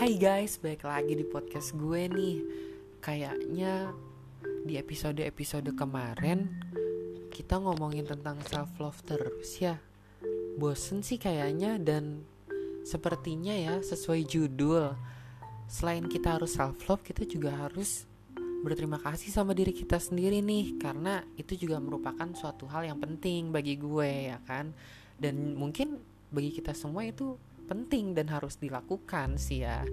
Hai guys, balik lagi di podcast gue nih. Kayaknya di episode-episode kemarin Kita ngomongin tentang self love terus ya. Bosen sih kayaknya dan Sepertinya ya sesuai judul. Selain kita harus self love kita juga harus berterima kasih sama diri kita sendiri nih. Karena itu juga merupakan suatu hal yang penting bagi gue ya kan? Dan mungkin bagi kita semua itu penting dan harus dilakukan sih ya.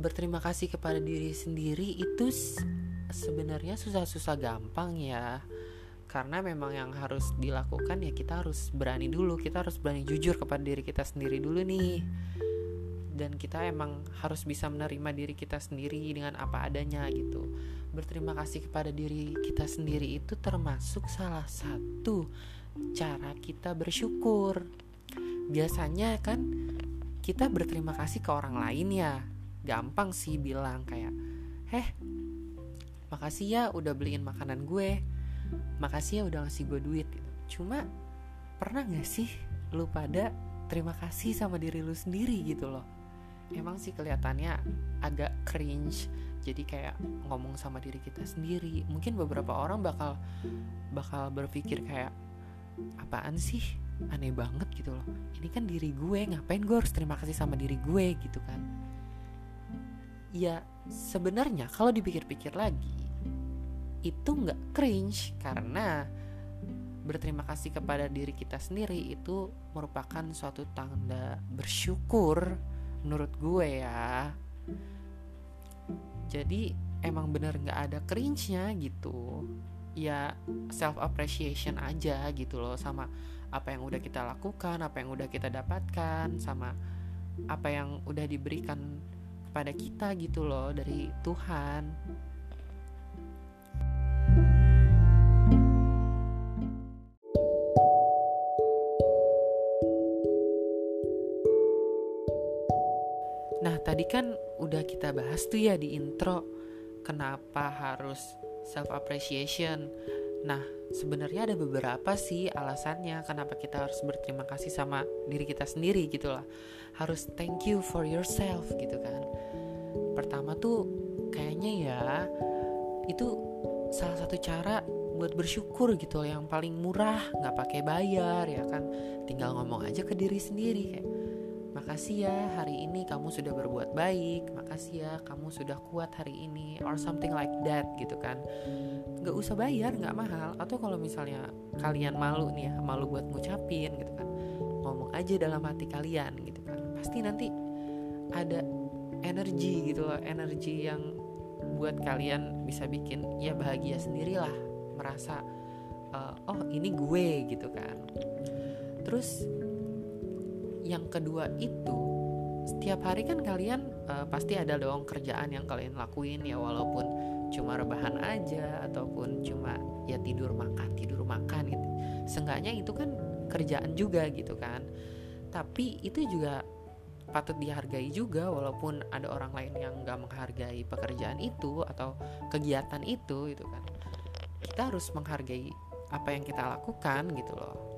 Berterima kasih kepada diri sendiri itu sebenarnya susah-susah gampang ya. Karena memang yang harus dilakukan ya kita harus berani dulu kita harus berani jujur kepada diri kita sendiri dulu nih. Dan kita emang harus bisa menerima diri kita sendiri dengan apa adanya gitu. Berterima kasih kepada diri kita sendiri itu termasuk salah satu cara kita bersyukur biasanya kan kita berterima kasih ke orang lain ya. Gampang sih bilang kayak heh makasih ya udah beliin makanan gue. Makasih ya udah ngasih gue duit. Cuma pernah gak sih lu pada terima kasih sama diri lu sendiri gitu loh? Emang sih kelihatannya agak cringe. Jadi kayak ngomong sama diri kita sendiri. Mungkin beberapa orang bakal bakal berpikir kayak apaan sih aneh banget gitu loh. Ini kan diri gue ngapain gue harus terima kasih sama diri gue gitu kan? Ya sebenarnya kalau dipikir-pikir lagi itu nggak cringe karena berterima kasih kepada diri kita sendiri itu merupakan suatu tanda bersyukur menurut gue ya. Jadi emang bener nggak ada cringe-nya gitu. Ya self appreciation aja gitu loh sama apa yang udah kita lakukan, apa yang udah kita dapatkan sama apa yang udah diberikan kepada kita gitu loh dari Tuhan. Nah, tadi kan udah kita bahas tuh ya di intro kenapa harus self appreciation. Nah, sebenarnya ada beberapa sih alasannya kenapa kita harus berterima kasih sama diri kita sendiri gitu lah. Harus thank you for yourself gitu kan. Pertama tuh kayaknya ya itu salah satu cara buat bersyukur gitu yang paling murah nggak pakai bayar ya kan tinggal ngomong aja ke diri sendiri kayak Makasih ya hari ini kamu sudah berbuat baik. Makasih ya kamu sudah kuat hari ini Or something like that gitu kan. Gak usah bayar gak mahal. Atau kalau misalnya kalian malu nih ya Malu buat ngucapin gitu kan Ngomong aja dalam hati kalian gitu kan. Pasti nanti ada energi gitu loh Energi yang buat kalian bisa bikin ya bahagia sendirilah Merasa uh, oh ini gue gitu kan. Terus yang kedua itu setiap hari kan kalian uh, pasti ada dong kerjaan yang kalian lakuin ya walaupun cuma rebahan aja ataupun cuma ya tidur makan tidur makan gitu. Seenggaknya itu kan kerjaan juga gitu kan. Tapi itu juga patut dihargai juga walaupun ada orang lain yang nggak menghargai pekerjaan itu atau kegiatan itu gitu kan. Kita harus menghargai apa yang kita lakukan gitu loh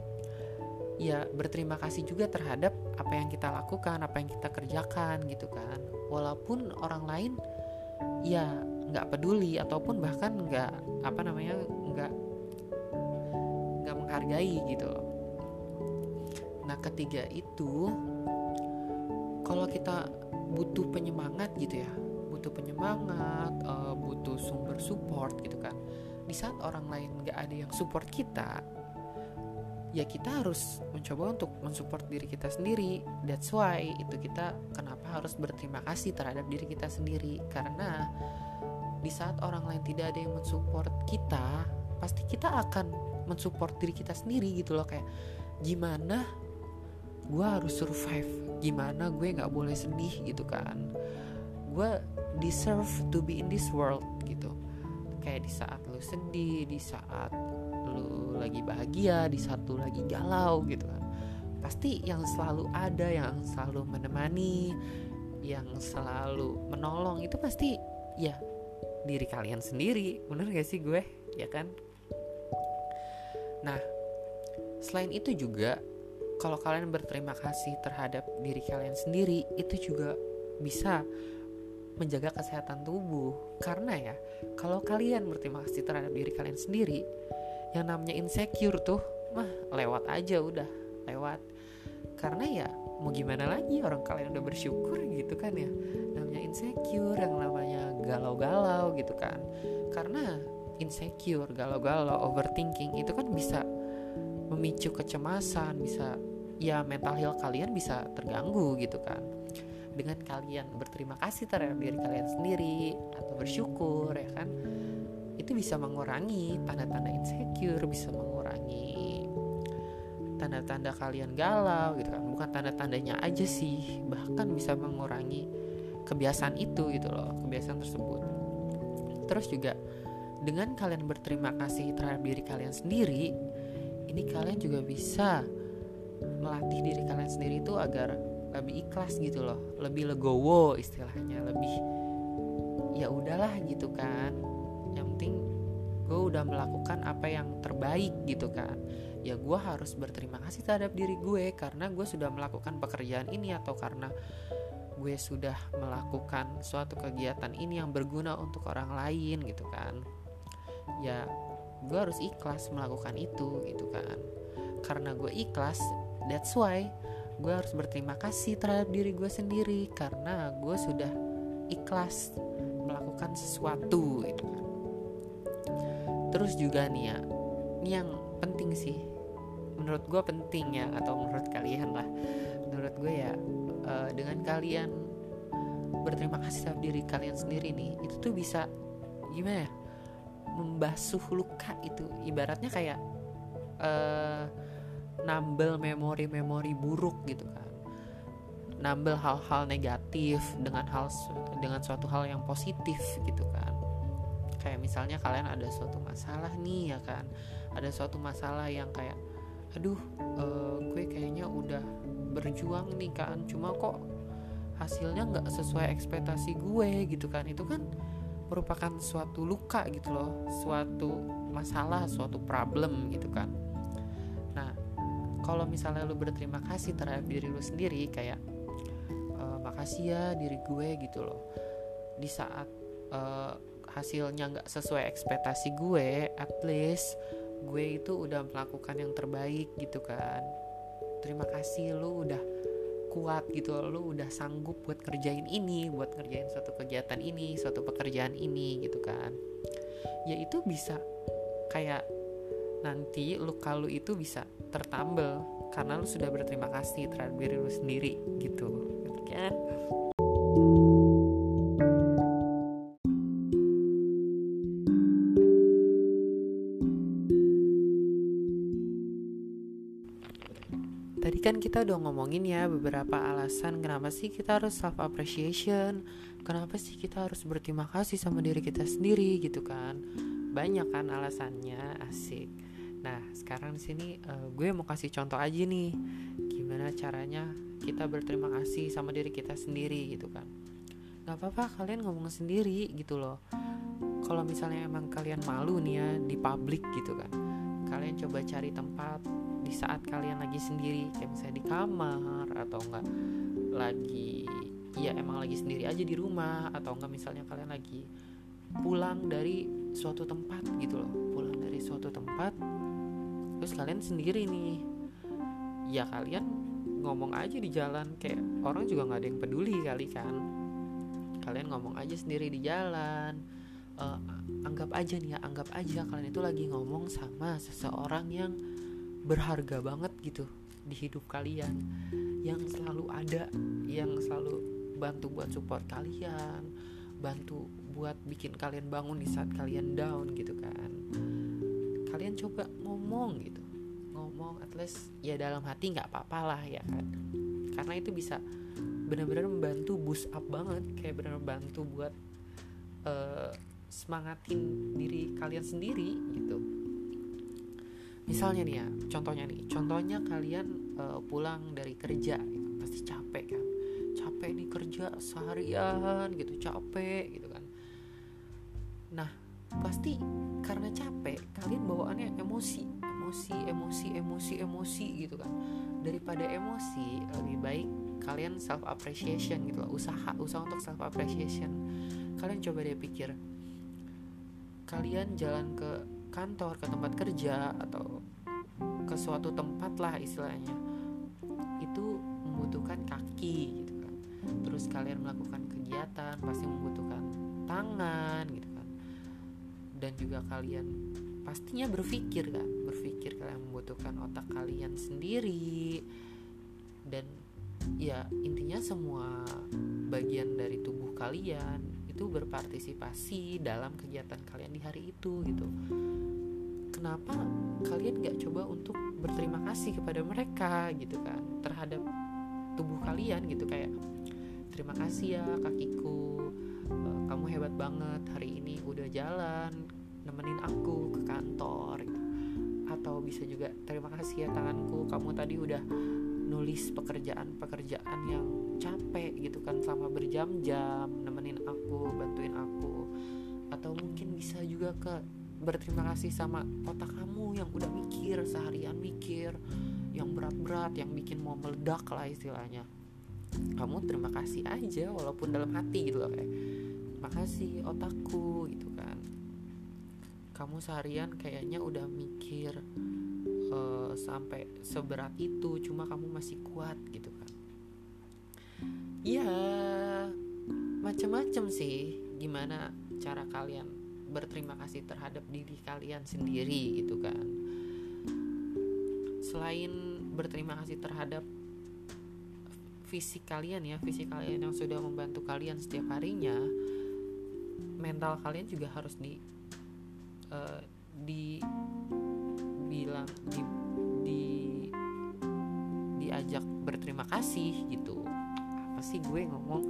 ya berterima kasih juga terhadap apa yang kita lakukan, apa yang kita kerjakan gitu kan. Walaupun orang lain ya nggak peduli ataupun bahkan nggak apa namanya nggak nggak menghargai gitu. Nah ketiga itu kalau kita butuh penyemangat gitu ya, butuh penyemangat, uh, butuh sumber support gitu kan. Di saat orang lain nggak ada yang support kita, ya kita harus mencoba untuk mensupport diri kita sendiri. That's why itu kita kenapa harus berterima kasih terhadap diri kita sendiri. Karena di saat orang lain tidak ada yang mensupport kita pasti kita akan mensupport diri kita sendiri gitu loh. Kayak gimana gue harus survive? Gimana gue nggak boleh sedih? gitu kan. Gue deserve to be in this world gitu. Kayak di saat lo sedih di saat lagi bahagia di satu lagi galau gitu kan. Pasti yang selalu ada yang selalu menemani yang selalu menolong itu pasti ya diri kalian sendiri. Bener gak sih gue? Ya kan? Nah selain itu juga kalau kalian berterima kasih terhadap diri kalian sendiri itu juga bisa menjaga kesehatan tubuh. Karena ya kalau kalian berterima kasih terhadap diri kalian sendiri yang namanya insecure tuh mah lewat aja udah lewat. Karena ya mau gimana lagi orang kalian udah bersyukur gitu kan ya. Namanya insecure yang namanya galau-galau gitu kan. Karena insecure galau-galau overthinking itu kan bisa memicu kecemasan bisa ya mental health kalian bisa terganggu gitu kan. Dengan kalian berterima kasih terhadap diri kalian sendiri atau bersyukur ya kan itu bisa mengurangi tanda-tanda insecure bisa mengurangi tanda-tanda kalian galau gitu kan. Bukan tanda-tandanya aja sih bahkan bisa mengurangi kebiasaan itu gitu loh kebiasaan tersebut. Terus juga dengan kalian berterima kasih terhadap diri kalian sendiri ini kalian juga bisa melatih diri kalian sendiri itu agar lebih ikhlas gitu loh lebih legowo istilahnya lebih ya udahlah gitu kan yang penting gue udah melakukan apa yang terbaik gitu kan. Ya gue harus berterima kasih terhadap diri gue karena gue sudah melakukan pekerjaan ini atau karena gue sudah melakukan suatu kegiatan ini yang berguna untuk orang lain gitu kan. Ya gue harus ikhlas melakukan itu gitu kan. Karena gue ikhlas that's why gue harus berterima kasih terhadap diri gue sendiri karena gue sudah ikhlas melakukan sesuatu gitu kan terus juga nih ya ini yang penting sih. Menurut gue penting ya atau menurut kalian lah. Menurut gue ya uh, dengan kalian berterima kasih terhadap diri kalian sendiri nih itu tuh bisa gimana ya membasuh luka itu. Ibaratnya kayak uh, nambel memori-memori buruk gitu kan. Nambel hal-hal negatif dengan hal dengan suatu hal yang positif gitu kan kayak misalnya kalian ada suatu masalah nih ya kan? Ada suatu masalah yang kayak aduh uh, gue kayaknya udah berjuang nih kan? Cuma kok hasilnya nggak sesuai ekspektasi gue gitu kan? Itu kan merupakan suatu luka gitu loh suatu masalah suatu problem gitu kan? Nah kalau misalnya lu berterima kasih terhadap diri lu sendiri kayak e, makasih ya diri gue gitu loh. Di saat uh, hasilnya nggak sesuai ekspektasi gue at least gue itu udah melakukan yang terbaik gitu kan. Terima kasih lu udah kuat gitu lu udah sanggup buat kerjain ini buat kerjain suatu kegiatan ini suatu pekerjaan ini gitu kan. Ya itu bisa kayak nanti lu kalau itu bisa tertambel karena lu sudah berterima kasih terhadap diri lu sendiri gitu kan kan kita udah ngomongin ya beberapa alasan kenapa sih kita harus self appreciation kenapa sih kita harus berterima kasih sama diri kita sendiri gitu kan. Banyak kan alasannya asik. Nah sekarang di sini uh, gue mau kasih contoh aja nih gimana caranya kita berterima kasih sama diri kita sendiri gitu kan. Nggak apa-apa kalian ngomong sendiri gitu loh. Kalau misalnya emang kalian malu nih ya di publik gitu kan. Kalian coba cari tempat saat kalian lagi sendiri kayak misalnya di kamar atau enggak lagi ya emang lagi sendiri aja di rumah atau enggak misalnya kalian lagi pulang dari suatu tempat gitu loh pulang dari suatu tempat terus kalian sendiri nih. Ya kalian ngomong aja di jalan kayak orang juga nggak ada yang peduli kali kan. Kalian ngomong aja sendiri di jalan uh, anggap aja nih ya anggap aja kalian itu lagi ngomong sama seseorang yang berharga banget gitu di hidup kalian. Yang selalu ada yang selalu bantu buat support kalian bantu buat bikin kalian bangun di saat kalian down gitu kan. Kalian coba ngomong gitu. Ngomong at least ya dalam hati nggak apa-apa lah ya kan. Karena itu bisa benar-benar membantu boost up banget kayak benar bantu buat uh, semangatin diri kalian sendiri gitu misalnya nih ya contohnya nih. Contohnya kalian uh, pulang dari kerja gitu. pasti capek kan? Capek nih kerja seharian gitu. Capek gitu kan. Nah pasti karena capek kalian bawaannya emosi. Emosi emosi emosi emosi gitu kan. Daripada emosi lebih baik kalian self appreciation gitu loh. Usaha usaha untuk self appreciation kalian coba deh pikir kalian jalan ke kantor ke tempat kerja atau ke suatu tempat lah istilahnya itu membutuhkan kaki gitu kan. Terus kalian melakukan kegiatan pasti membutuhkan tangan gitu kan. Dan juga kalian pastinya berpikir kan berpikir kalian membutuhkan otak kalian sendiri. Dan ya intinya semua bagian dari tubuh kalian itu berpartisipasi dalam kegiatan kalian di hari itu gitu kenapa kalian nggak coba untuk berterima kasih kepada mereka gitu kan terhadap tubuh kalian gitu kayak terima kasih ya kakiku eh, kamu hebat banget hari ini udah jalan nemenin aku ke kantor gitu. atau bisa juga terima kasih ya tanganku kamu tadi udah nulis pekerjaan-pekerjaan yang capek gitu kan selama berjam-jam nemenin aku bantuin aku atau mungkin bisa juga ke berterima kasih sama otak kamu yang udah mikir seharian mikir yang berat-berat yang bikin mau meledak lah istilahnya. Kamu terima kasih aja walaupun dalam hati gitu loh kayak makasih otakku gitu kan. Kamu seharian kayaknya udah mikir uh, sampai seberat itu cuma kamu masih kuat gitu kan. Ya macam-macam sih gimana cara kalian berterima kasih terhadap diri kalian sendiri gitu kan. Selain berterima kasih terhadap fisik kalian ya fisik kalian yang sudah membantu kalian setiap harinya mental kalian juga harus di uh, di bilang di di diajak berterima kasih gitu. Apa sih gue ngomong?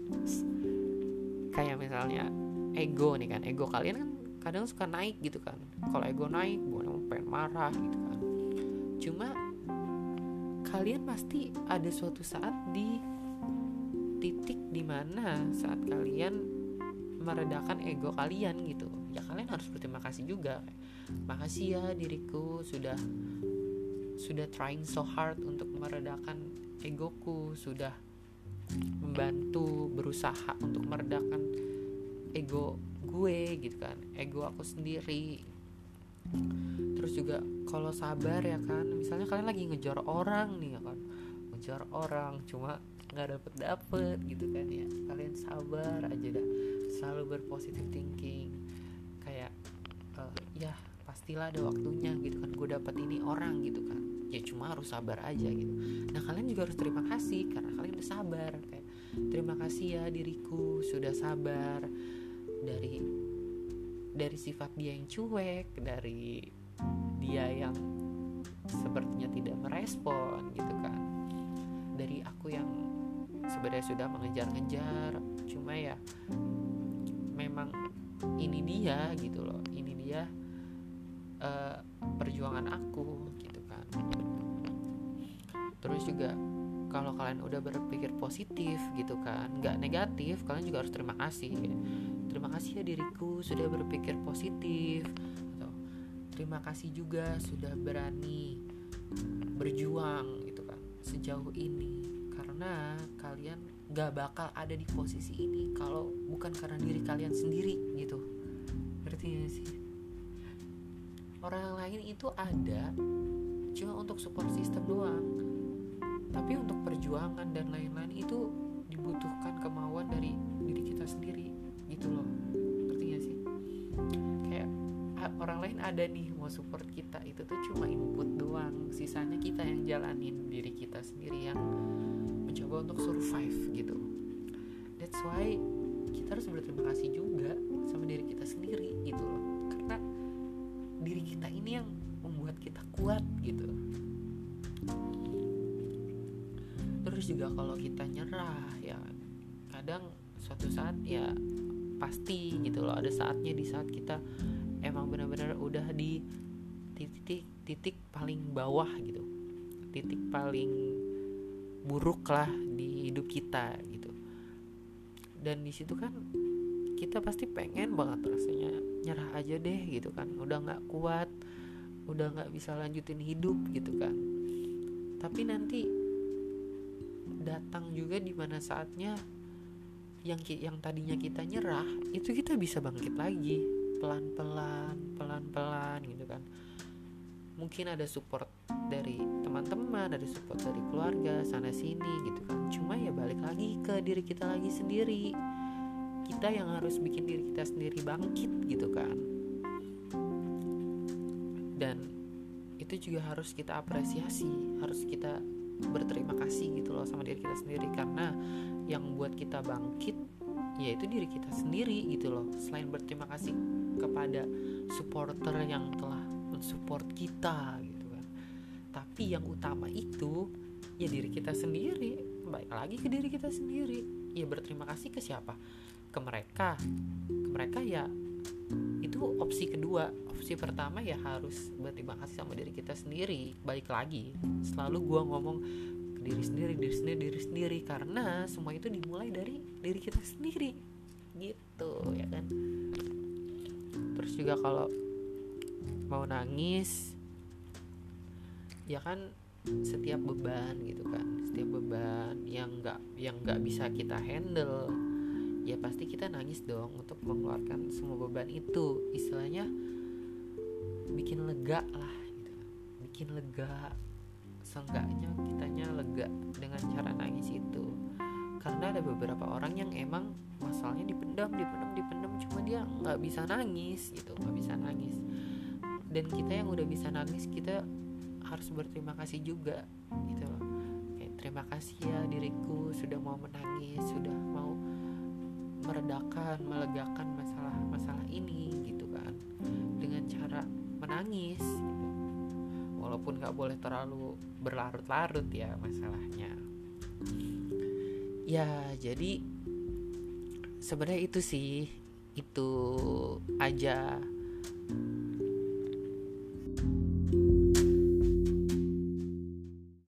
Kayak misalnya ego nih kan. Ego kalian kan kadang suka naik gitu kan. Kalau ego naik gue pengen marah gitu kan. Cuma kalian pasti ada suatu saat di titik di mana saat kalian meredakan ego kalian gitu. Ya kalian harus berterima kasih juga. Makasih ya diriku sudah sudah trying so hard untuk meredakan egoku sudah membantu berusaha untuk meredakan ego gue gitu kan ego aku sendiri. Terus juga kalau sabar ya kan misalnya kalian lagi ngejar orang nih ya kan ngejar orang cuma nggak dapet dapet gitu kan ya kalian sabar aja dah selalu berpositif thinking. Kayak uh, ya pastilah ada waktunya gitu kan gue dapet ini orang gitu kan ya cuma harus sabar aja gitu. Nah kalian juga harus terima kasih karena kalian udah sabar kayak terima kasih ya diriku sudah sabar dari dari sifat dia yang cuek dari dia yang sepertinya tidak merespon gitu kan. Dari aku yang sebenarnya sudah mengejar-ngejar cuma ya memang ini dia gitu loh ini dia uh, perjuangan aku gitu kan. Terus juga kalau kalian udah berpikir positif gitu kan nggak negatif kalian juga harus terima kasih terima kasih ya diriku sudah berpikir positif atau terima kasih juga sudah berani berjuang gitu kan sejauh ini. Karena kalian gak bakal ada di posisi ini kalau bukan karena diri kalian sendiri gitu. Ngerti gak sih? Orang lain itu ada cuma untuk support system doang. Tapi untuk perjuangan dan lain-lain itu dibutuhkan kemauan dari diri kita sendiri orang lain ada nih mau support kita. Itu tuh cuma input doang. Sisanya kita yang jalanin diri kita sendiri yang mencoba untuk survive gitu. That's why kita harus berterima kasih juga sama diri kita sendiri gitu loh. Karena diri kita ini yang membuat kita kuat gitu. Terus juga kalau kita nyerah ya kadang suatu saat ya pasti gitu loh. Ada saatnya di saat kita emang benar-benar udah di titik titik paling bawah gitu. Titik paling buruk lah di hidup kita gitu. Dan di situ kan kita pasti pengen banget rasanya nyerah aja deh gitu kan. Udah nggak kuat udah nggak bisa lanjutin hidup gitu kan. Tapi nanti datang juga di mana saatnya yang yang tadinya kita nyerah itu kita bisa bangkit lagi pelan-pelan pelan-pelan gitu kan. Mungkin ada support dari teman-teman ada support dari keluarga sana sini gitu kan. Cuma ya balik lagi ke diri kita lagi sendiri. Kita yang harus bikin diri kita sendiri bangkit gitu kan. Dan itu juga harus kita apresiasi harus kita berterima kasih gitu loh sama diri kita sendiri. Karena yang buat kita bangkit yaitu diri kita sendiri gitu loh. Selain berterima kasih kepada supporter yang telah mensupport kita gitu kan. Tapi yang utama itu ya diri kita sendiri. Baik lagi ke diri kita sendiri. Ya berterima kasih ke siapa? Ke mereka. Ke mereka ya itu opsi kedua. Opsi pertama ya harus berterima kasih sama diri kita sendiri. Balik lagi selalu gua ngomong diri sendiri diri sendiri diri sendiri. Karena semua itu dimulai dari diri kita sendiri. Gitu ya kan? Terus juga kalau mau nangis ya kan setiap beban gitu kan. Setiap beban yang nggak yang nggak bisa kita handle ya pasti kita nangis dong untuk mengeluarkan semua beban itu. Istilahnya bikin lega lah gitu. Bikin lega seenggaknya kitanya lega dengan cara nangis itu. Karena ada beberapa orang yang emang masalahnya dipendam dipendam dipendam cuma dia nggak bisa nangis gitu nggak bisa nangis. Dan kita yang udah bisa nangis kita harus berterima kasih juga gitu loh. Terima kasih ya diriku sudah mau menangis sudah mau meredakan melegakan masalah masalah ini gitu kan. Dengan cara menangis. Walaupun nggak boleh terlalu berlarut-larut ya masalahnya. Ya jadi sebenarnya itu sih itu aja